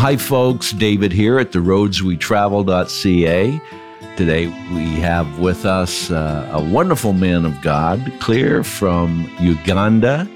hi, folks. David here at the roadswetravel.ca. Today we have with us uh, a wonderful man of God, clear from Uganda,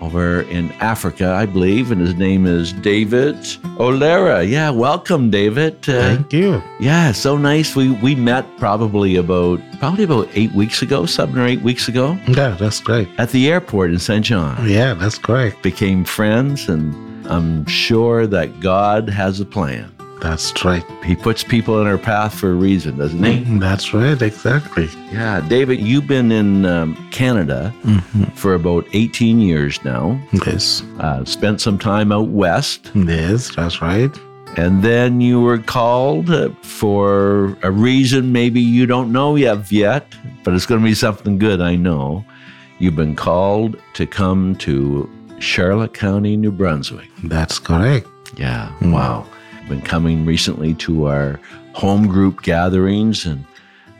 over in Africa, I believe, and his name is David Olera. Yeah, welcome, David. Uh, Thank you. Yeah, so nice. We we met probably about probably about eight weeks ago, seven or eight weeks ago. Yeah, that's great. At the airport in St. John. Yeah, that's great. Became friends, and I'm sure that God has a plan. That's right. He puts people in our path for a reason, doesn't he? Mm, that's right, exactly. Yeah, David, you've been in um, Canada mm-hmm. for about 18 years now. Yes. Uh, spent some time out west. Yes, that's right. And then you were called uh, for a reason maybe you don't know yet, yet, but it's going to be something good, I know. You've been called to come to Charlotte County, New Brunswick. That's correct. Yeah, mm-hmm. wow been coming recently to our home group gatherings, and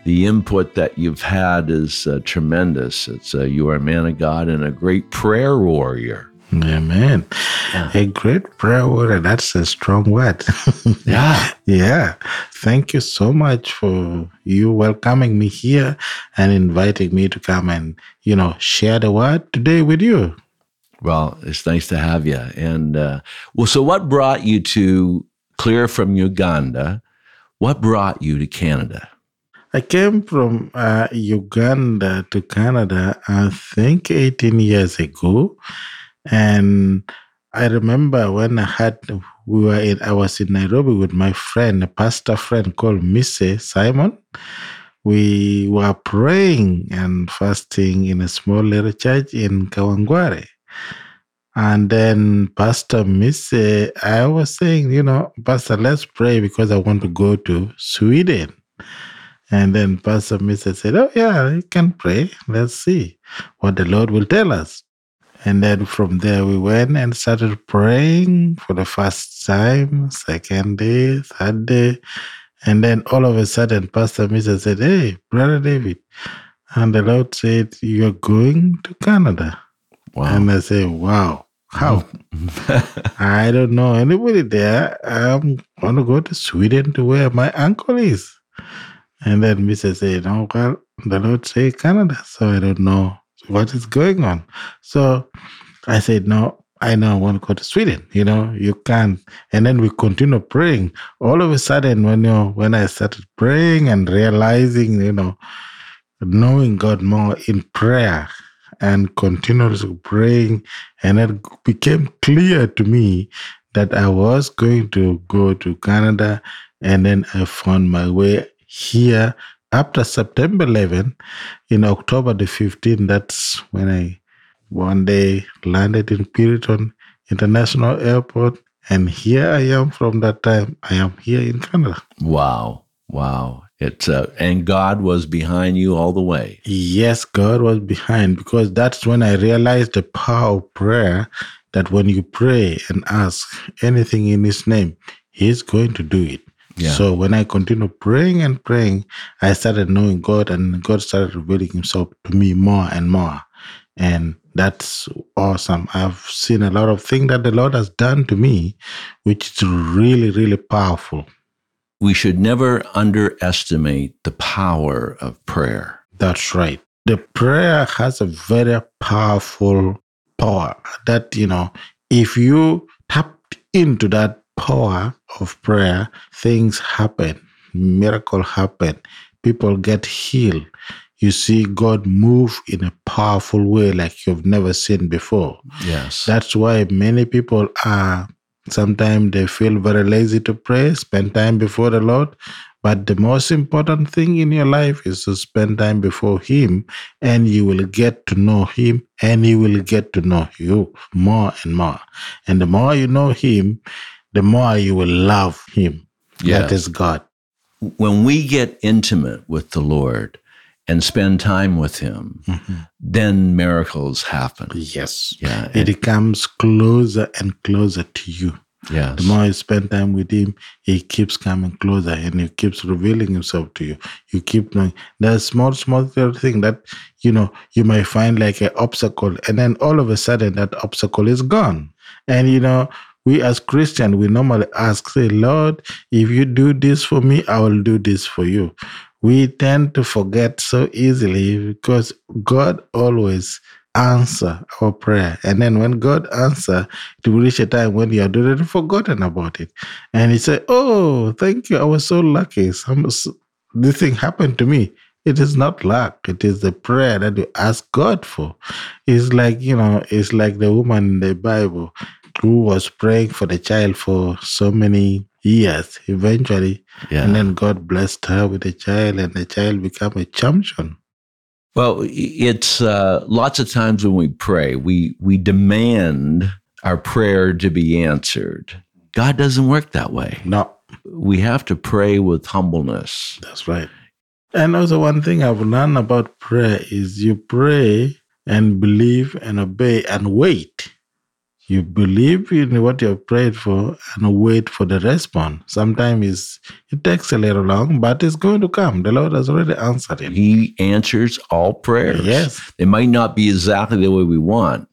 the input that you've had is uh, tremendous. It's uh, you are a man of God and a great prayer warrior. Amen. Yeah. A great prayer warrior. That's a strong word. yeah. Yeah. Thank you so much for you welcoming me here and inviting me to come and, you know, share the word today with you. Well, it's nice to have you. And uh, well, so what brought you to clear from Uganda. What brought you to Canada? I came from uh, Uganda to Canada, I think 18 years ago. And I remember when I had, we were in, I was in Nairobi with my friend, a pastor friend called Mise Simon. We were praying and fasting in a small little church in Kawangware. And then Pastor Miss, uh, I was saying, you know, Pastor, let's pray because I want to go to Sweden. And then Pastor Miss said, Oh, yeah, you can pray. Let's see what the Lord will tell us. And then from there, we went and started praying for the first time, second day, third day. And then all of a sudden, Pastor Miss said, Hey, Brother David. And the Lord said, You're going to Canada. Wow. And I say, wow, how? I don't know anybody there. I'm going to go to Sweden to where my uncle is. And then Mrs. said, no, well, the Lord say Canada. So I don't know what is going on. So I said, no, I know I want to go to Sweden. You know, you can't. And then we continue praying. All of a sudden, when you when I started praying and realizing, you know, knowing God more in prayer, and continuously praying. And it became clear to me that I was going to go to Canada. And then I found my way here after September 11, in October the 15th, that's when I one day landed in Pearson International Airport. And here I am from that time. I am here in Canada. Wow. Wow. It's uh, and God was behind you all the way. Yes, God was behind because that's when I realized the power of prayer. That when you pray and ask anything in His name, He's going to do it. Yeah. So when I continued praying and praying, I started knowing God, and God started revealing Himself to me more and more. And that's awesome. I've seen a lot of things that the Lord has done to me, which is really, really powerful we should never underestimate the power of prayer. That's right. The prayer has a very powerful power that, you know, if you tap into that power of prayer, things happen, miracle happen, people get healed. You see God move in a powerful way like you've never seen before. Yes. That's why many people are Sometimes they feel very lazy to pray, spend time before the Lord. But the most important thing in your life is to spend time before Him, and you will get to know Him, and He will get to know you more and more. And the more you know Him, the more you will love Him. Yes. That is God. When we get intimate with the Lord, and spend time with him, mm-hmm. then miracles happen. Yes. Yeah. It comes closer and closer to you. Yes. The more you spend time with him, he keeps coming closer and he keeps revealing himself to you. You keep knowing there's small, small little thing that, you know, you might find like an obstacle and then all of a sudden that obstacle is gone. And you know, we as Christians, we normally ask, say, Lord, if you do this for me, I will do this for you. We tend to forget so easily because God always answer our prayer. And then when God answer, it will reach a time when you are already forgotten about it. And he said, Oh, thank you. I was so lucky. Some, this thing happened to me. It is not luck. It is the prayer that you ask God for. It's like, you know, it's like the woman in the Bible who was praying for the child for so many years eventually. Yeah. And then God blessed her with a child and the child became a champion. Well, it's uh, lots of times when we pray, we we demand our prayer to be answered. God doesn't work that way. No, We have to pray with humbleness. that's right. And also, one thing I've learned about prayer is you pray and believe and obey and wait. You believe in what you've prayed for and wait for the response. Sometimes it takes a little long, but it's going to come. The Lord has already answered it. He answers all prayers. Yes. They might not be exactly the way we want.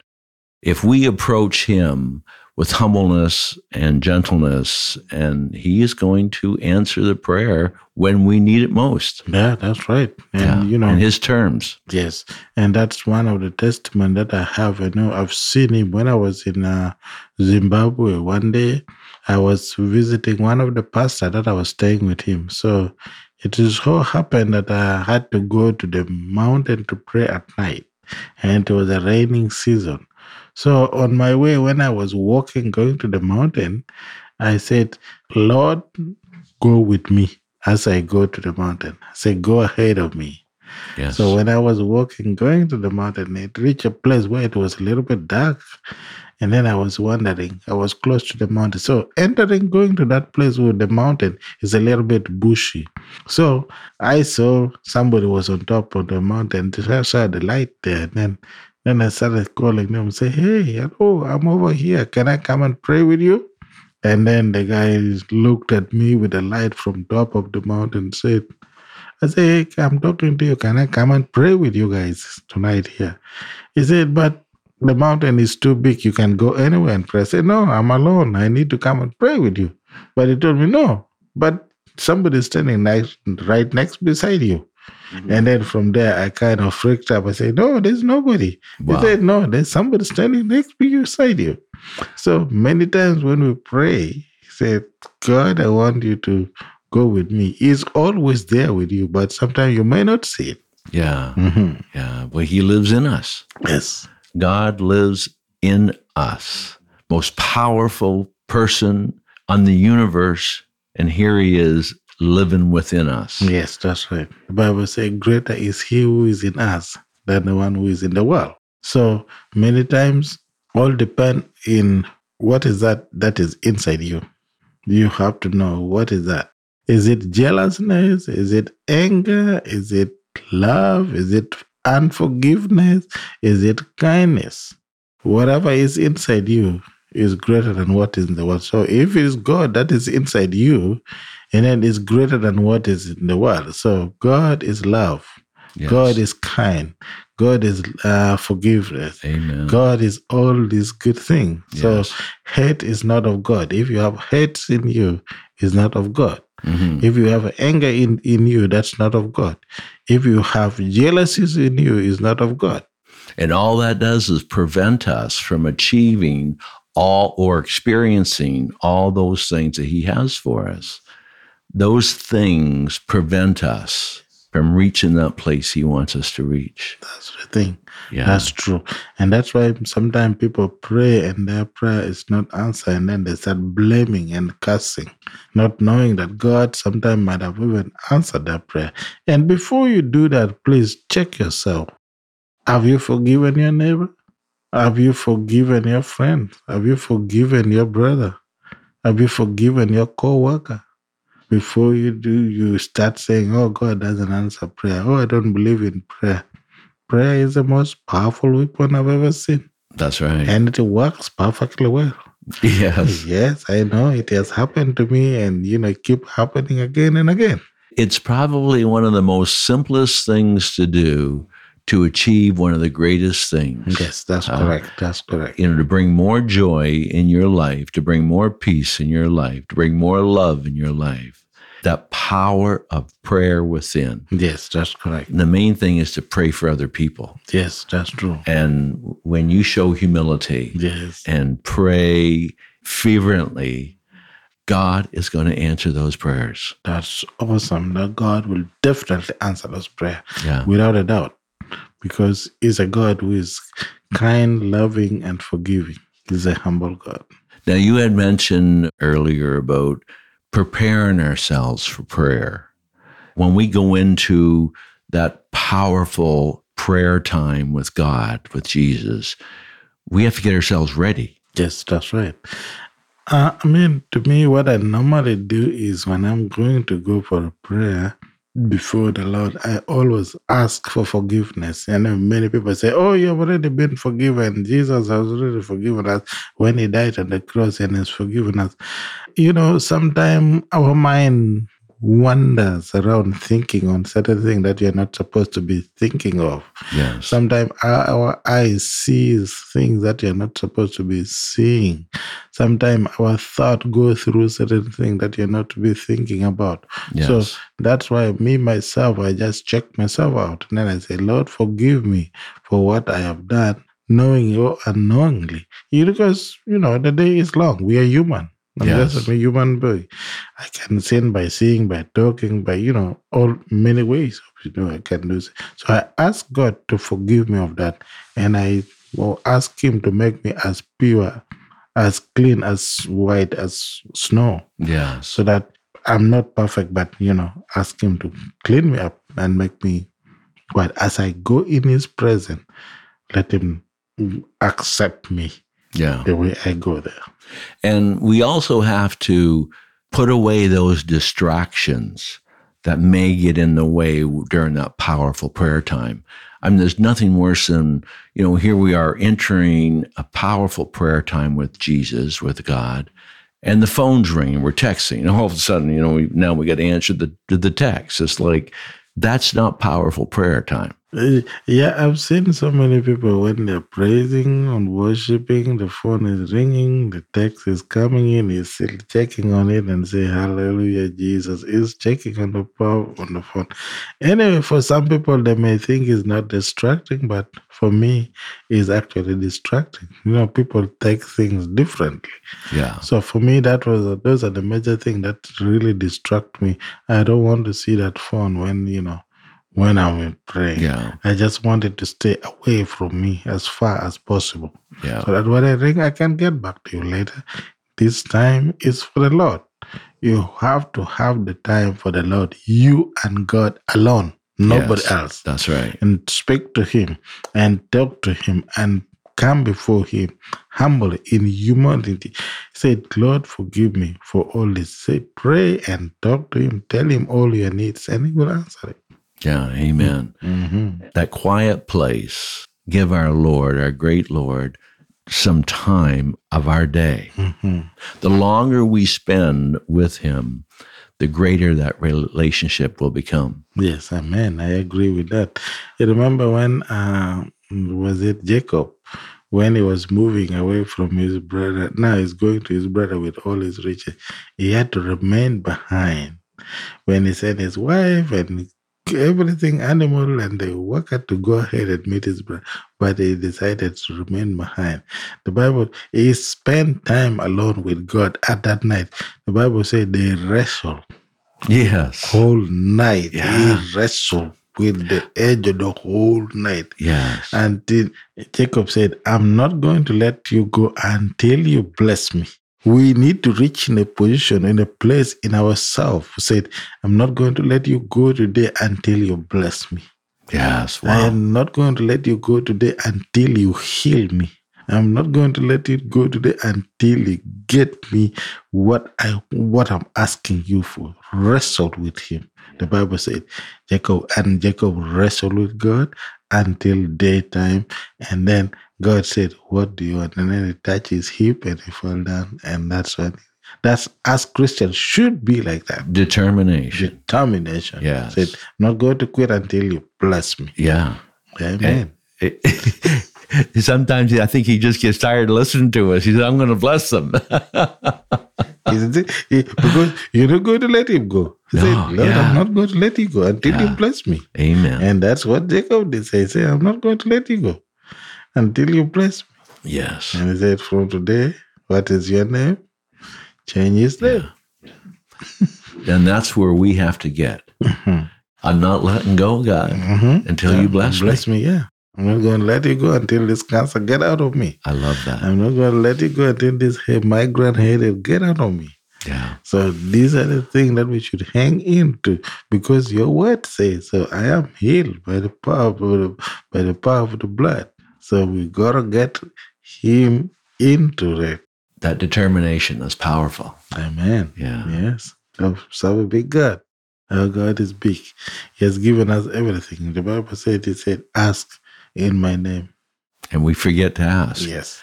If we approach Him with humbleness and gentleness, and He is going to answer the prayer when we need it most. Yeah, that's right. And Yeah, you know, in His terms. Yes, and that's one of the testimony that I have. I know I've seen him when I was in uh, Zimbabwe. One day, I was visiting one of the pastors that I was staying with him. So it is so happened that I had to go to the mountain to pray at night, and it was a raining season. So on my way, when I was walking going to the mountain, I said, "Lord, go with me." As I go to the mountain, I said, "Go ahead of me." Yes. So when I was walking, going to the mountain, it reached a place where it was a little bit dark. And then I was wondering, I was close to the mountain. So entering, going to that place with the mountain is a little bit bushy. So I saw somebody was on top of the mountain. I saw the light there. And then, then I started calling them, say, hey, hello, I'm over here. Can I come and pray with you? And then the guy looked at me with the light from top of the mountain and said, I said, hey, I'm talking to you. Can I come and pray with you guys tonight here? He said, but the mountain is too big. You can go anywhere and pray. I said, no, I'm alone. I need to come and pray with you. But he told me, no, but somebody's standing right next beside you. And then from there, I kind of freaked up. I said, no, there's nobody. Wow. He said, no, there's somebody standing next to you, beside you. So many times when we pray, he said, God, I want you to go with me. He's always there with you, but sometimes you may not see it. yeah. Mm-hmm. Yeah. Well, He lives in us. Yes. God lives in us, most powerful person on the universe. And here he is living within us. Yes, that's right. The Bible says, Greater is he who is in us than the one who is in the world. So many times, all depend in what is that that is inside you. You have to know what is that. Is it jealousness? Is it anger? Is it love? Is it unforgiveness? Is it kindness? Whatever is inside you is greater than what is in the world. So if it is God that is inside you, and then it's greater than what is in the world. So God is love. Yes. God is kind. God is uh, forgiveness. Amen. God is all these good things. So hate is not of God. If you have hate in you, it's not of God. Mhm. If you have anger in, in you, that's not of God. If you have jealousies in you, it's not of God. And all that does is prevent us from achieving all or experiencing all those things that He has for us. Those things prevent us from reaching that place He wants us to reach. That's the thing. Yeah. That's true. And that's why sometimes people pray and their prayer is not answered, and then they start blaming and cursing, not knowing that God sometimes might have even answered their prayer. And before you do that, please check yourself. Have you forgiven your neighbor? Have you forgiven your friend? Have you forgiven your brother? Have you forgiven your co-worker? Before you do, you start saying, Oh, God doesn't answer prayer. Oh, I don't believe in prayer. Prayer is the most powerful weapon I've ever seen, That's right. and it works perfectly well. yes. Yes, I know it has happened to me, and you know, keep happening again and again. It's probably one of the most simplest things to do to achieve one of the greatest things. Yes, that's Uh, correct. That's correct. You know, to bring more joy in your life, to bring more peace in your life, to bring more love in your life. That power of prayer within. Yes, that's correct. And the main thing is to pray for other people. Yes, that's true. And when you show humility Yes. and pray fervently, God is going to answer those prayers. That's awesome. That God will definitely answer those prayers Yeah. without a doubt. Because He's a God who is kind, loving, and forgiving. He's a humble God. Now, you had mentioned earlier about preparing ourselves for prayer. When we go into that powerful prayer time with God, with Jesus, we have to get ourselves ready. Yes, that's right. Uh, I mean, to me, what I normally do is when I'm going to go for a prayer before the Lord, I always ask for forgiveness. And many people say, Oh, you've already been forgiven. Jesus has already forgiven us when he died on the cross and has forgiven us. You know, sometimes our mind wanders around thinking on certain things that you're not supposed to be thinking of. Yes. Sometimes our, our eyes sees things that you're not supposed to be seeing. Sometimes our thought goes through certain things that you're not to be thinking about. So that's why me myself, I just check myself out, and then I say, Lord, forgive me for what I have done, knowing or unknowingly. Because you know the day is long. We are human. I'm Yes. just a human being. I can sin by seeing, by talking, by you know, all many ways. You know, I can do. So I ask God to forgive me of that, and I will ask Him to make me as pure, as clean, as white as snow Yeah. so that I'm not perfect, but you know, ask Him to clean me up and make me white. As I go in His presence, let Him accept me Yeah. way I go there. And we also have to put away those distractions that may get in the way during that powerful prayer time. I mean, there's nothing worse than, you know, here we are entering a powerful prayer time with Jesus, with God, and the phone's ringing, we're texting, and all of a sudden, you know, we, now we got to answer the, the text. It's like, that's not powerful prayer time. Uh, Yeah, I've seen so many people when they're praising and worshiping, the phone is ringing, the text is coming in, he's still checking on it and say, Hallelujah, Jesus is checking on the power on the phone. Anyway, for some people, they may think it's not distracting, but for me, it's actually distracting. You know, people take things differently. Yeah. So for me, that was those are the major thing that really distract me. I don't want to see that phone when you know when I'm praying. Yeah. I just wanted to stay away from me as far as possible. Yeah. So that when I ring, I can get back to you later. This time is for the Lord. You have to have the time for the Lord, you and God alone, nobody Yes, else. That's right. And speak to Him and talk to Him and come before Him humbly in humility. Say, Lord, forgive me for all this. Say, pray and talk to Him. Tell Him all your needs, and He will answer it. Yeah. Amen. Mm-hmm. that quiet place, give our Lord, our great Lord, some time of our day. Mm-hmm. The longer we spend with Him, the greater that relationship will become. Yes, amen. I agree with that. You remember when uh, was it Jacob when he was moving away from his brother? Now he's going to his brother with all his riches. He had to remain behind when he sent his wife and everything animal and the worker to go ahead and meet his brother, but he decided to remain behind. The Bible he spent time alone with God at that night. The Bible said they wrestled Yes. whole night. Yeah. He wrestled with the edge of the whole night. Yes. Until Jacob said, I'm not going to let you go until you bless me. We need to reach in a position, in a place in ourselves. Said, I'm not going to let you go today until you bless me. Yes. I am not going to let you go today until you heal me. I'm not going to let it go today until you get me what I what I'm asking you for. Wrestled with him. The Bible said Jacob and Jacob wrestled with God until daytime. And then God said, What do you want? And then he touched his hip and he fell down. And that's when that's us Christians should be like that. Determination. Determination. Yes. Said, not going to quit until you bless me. Yeah. Amen. Eh, eh, sometimes I think he just gets tired of listening to us. He says, I'm going to bless them. Isn't it? Because you're not going to let him go. He No, said, Lord, yeah. I'm not going to let you go until Yeah. you bless me. Amen. And that's what Jacob did say. He said, I'm not going to let you go until you bless me. yes. And he said, From today, what is your name? Change his name. And that's where we have to get. I'm not letting go, God, Mhm. until Yeah, you bless, me. bless me. me. Yeah. I'm not going to let you go until this cancer get out of me. I love that. I'm not going to let you go until this migraine headache get out of me. yeah. So these are the things that we should hang into because your word says, so I am healed by the power of the, by the power of the blood. So we gotta get him into it. That determination is powerful. Amen. Yeah. Yes. So serve a big God. Our God is big. He has given us everything. The Bible said, He said, ask in my name. And we forget to ask. Yes.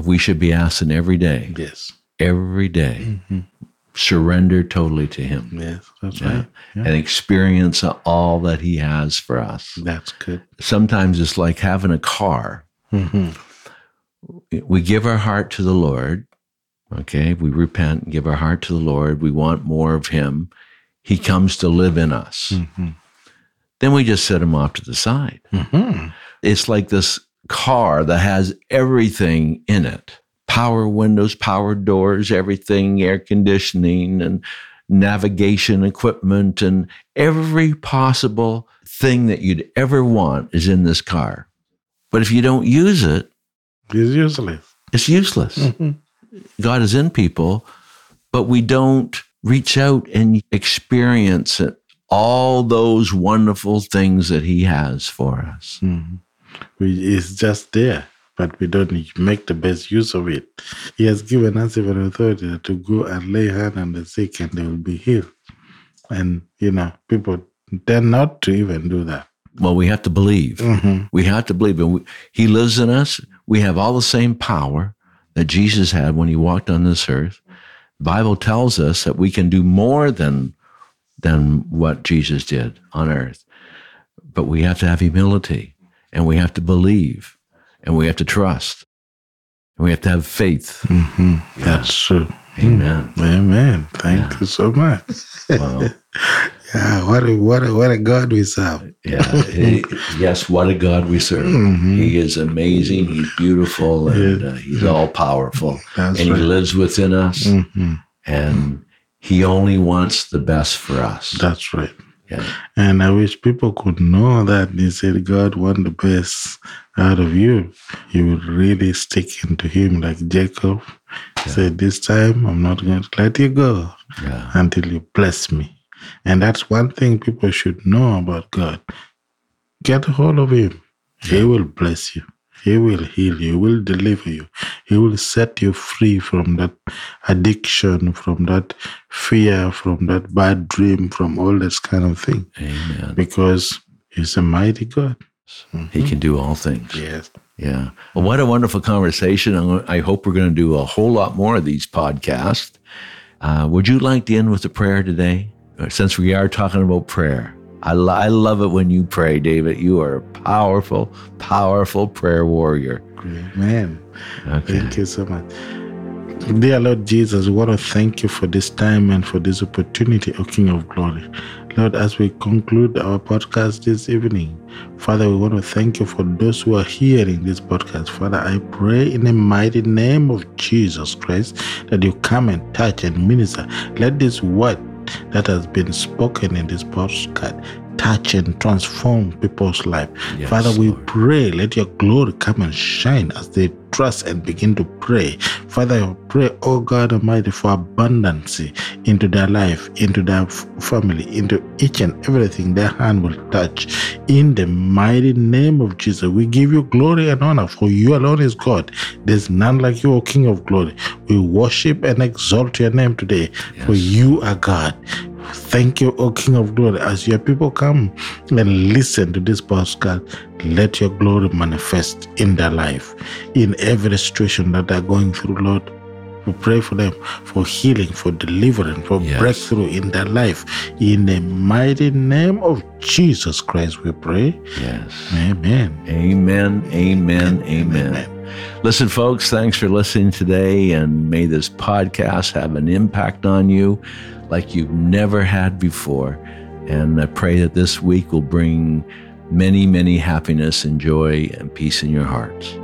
We should be asking every day, Yes. every day, Mhm. Surrender totally to Him Yes. That's Yeah. right. Yeah. and experience all that He has for us. That's good. Sometimes it's like having a car. hmm We give our heart to the Lord. Okay. We repent and give our heart to the Lord. We want more of Him. He comes to live in us. hmm Then we just set Him off to the side. hmm it's like this car that has everything in it power windows, power doors, everything, air conditioning, and navigation equipment, and every possible thing that you'd ever want is in this car. But if you don't use it, It's useless. it's useless. Mhm. God is in people, but we don't reach out and experience it, all those wonderful things that He has for us. Mhm. It's just there, but we don't make the best use of it. He has given us even authority to go and lay hand on the sick and they will be healed. And, you know, people tend not to even do that. Well, we have to believe. Mhm. We have to believe. And we, he lives in us. We have all the same power that Jesus had when he walked on this earth. The Bible tells us that we can do more than, than what Jesus did on earth. But we have to have humility and we have to believe and we have to trust and we have to have faith. Mhm. That's true. Amen. Amen. Thank you so much. Wow. Yeah, what a, what a, what a God we serve. Yeah. He- yes, what a God we serve. Mhm. He is amazing. He's beautiful and uh, he's all powerful. That's and right. he lives within us Mhm. and he only wants the best for us That's right. Yeah And I wish people could know that they said God want the best out of you. You would really stick into Him like Jacob said, This time I'm not going to let you go yeah until you bless me. And that's one thing people should know about God. Get a hold of Him. He will bless you. He will heal you. He will deliver you. He will set you free from that addiction, from that fear, from that bad dream, from all this kind of thing. Amen. Because he's a mighty God. he can do all things. Yes. yeah. Well what a wonderful conversation. I'm- hope we're going to do a whole lot more of these podcasts. Uh, would you like to end with a prayer today? Uh, since we are talking about prayer I, lo- I love it when you pray david you are a powerful powerful prayer warrior Amen. okay Thank you so much. Dear Lord Jesus, we want to thank you for this time and for this opportunity, O King of Glory. Lord, as we conclude our podcast this evening, Father, we want to thank you for those who are hearing this podcast. Father, I pray in the mighty name of Jesus Christ that you come and touch and minister. Let this word that has been spoken in this podcast touch and transform people's life. Yes, Father, we Lord. pray, let your glory come and shine as they trust and begin to pray. Father, I pray, oh God Almighty, for abundance into their life, into their family, into each and everything their hand will touch. In the mighty name of Jesus, we give you glory and honor, for you alone is God. There's none like you, O King of glory. We worship and exalt your name today, for you are God. Thank you, O King of Glory. As your people come and listen to this podcast, let your glory manifest in their life, in every situation that they're going through, Lord. We pray for them for healing, for deliverance, for Yes. breakthrough in their life. In the mighty name of Jesus Christ, we pray. Yes. Amen. Amen. Amen. Amen. Listen, folks, thanks for listening today, and may this podcast have an impact on you like you've never had before. And I pray that this week will bring many, many happiness and joy and peace in your hearts.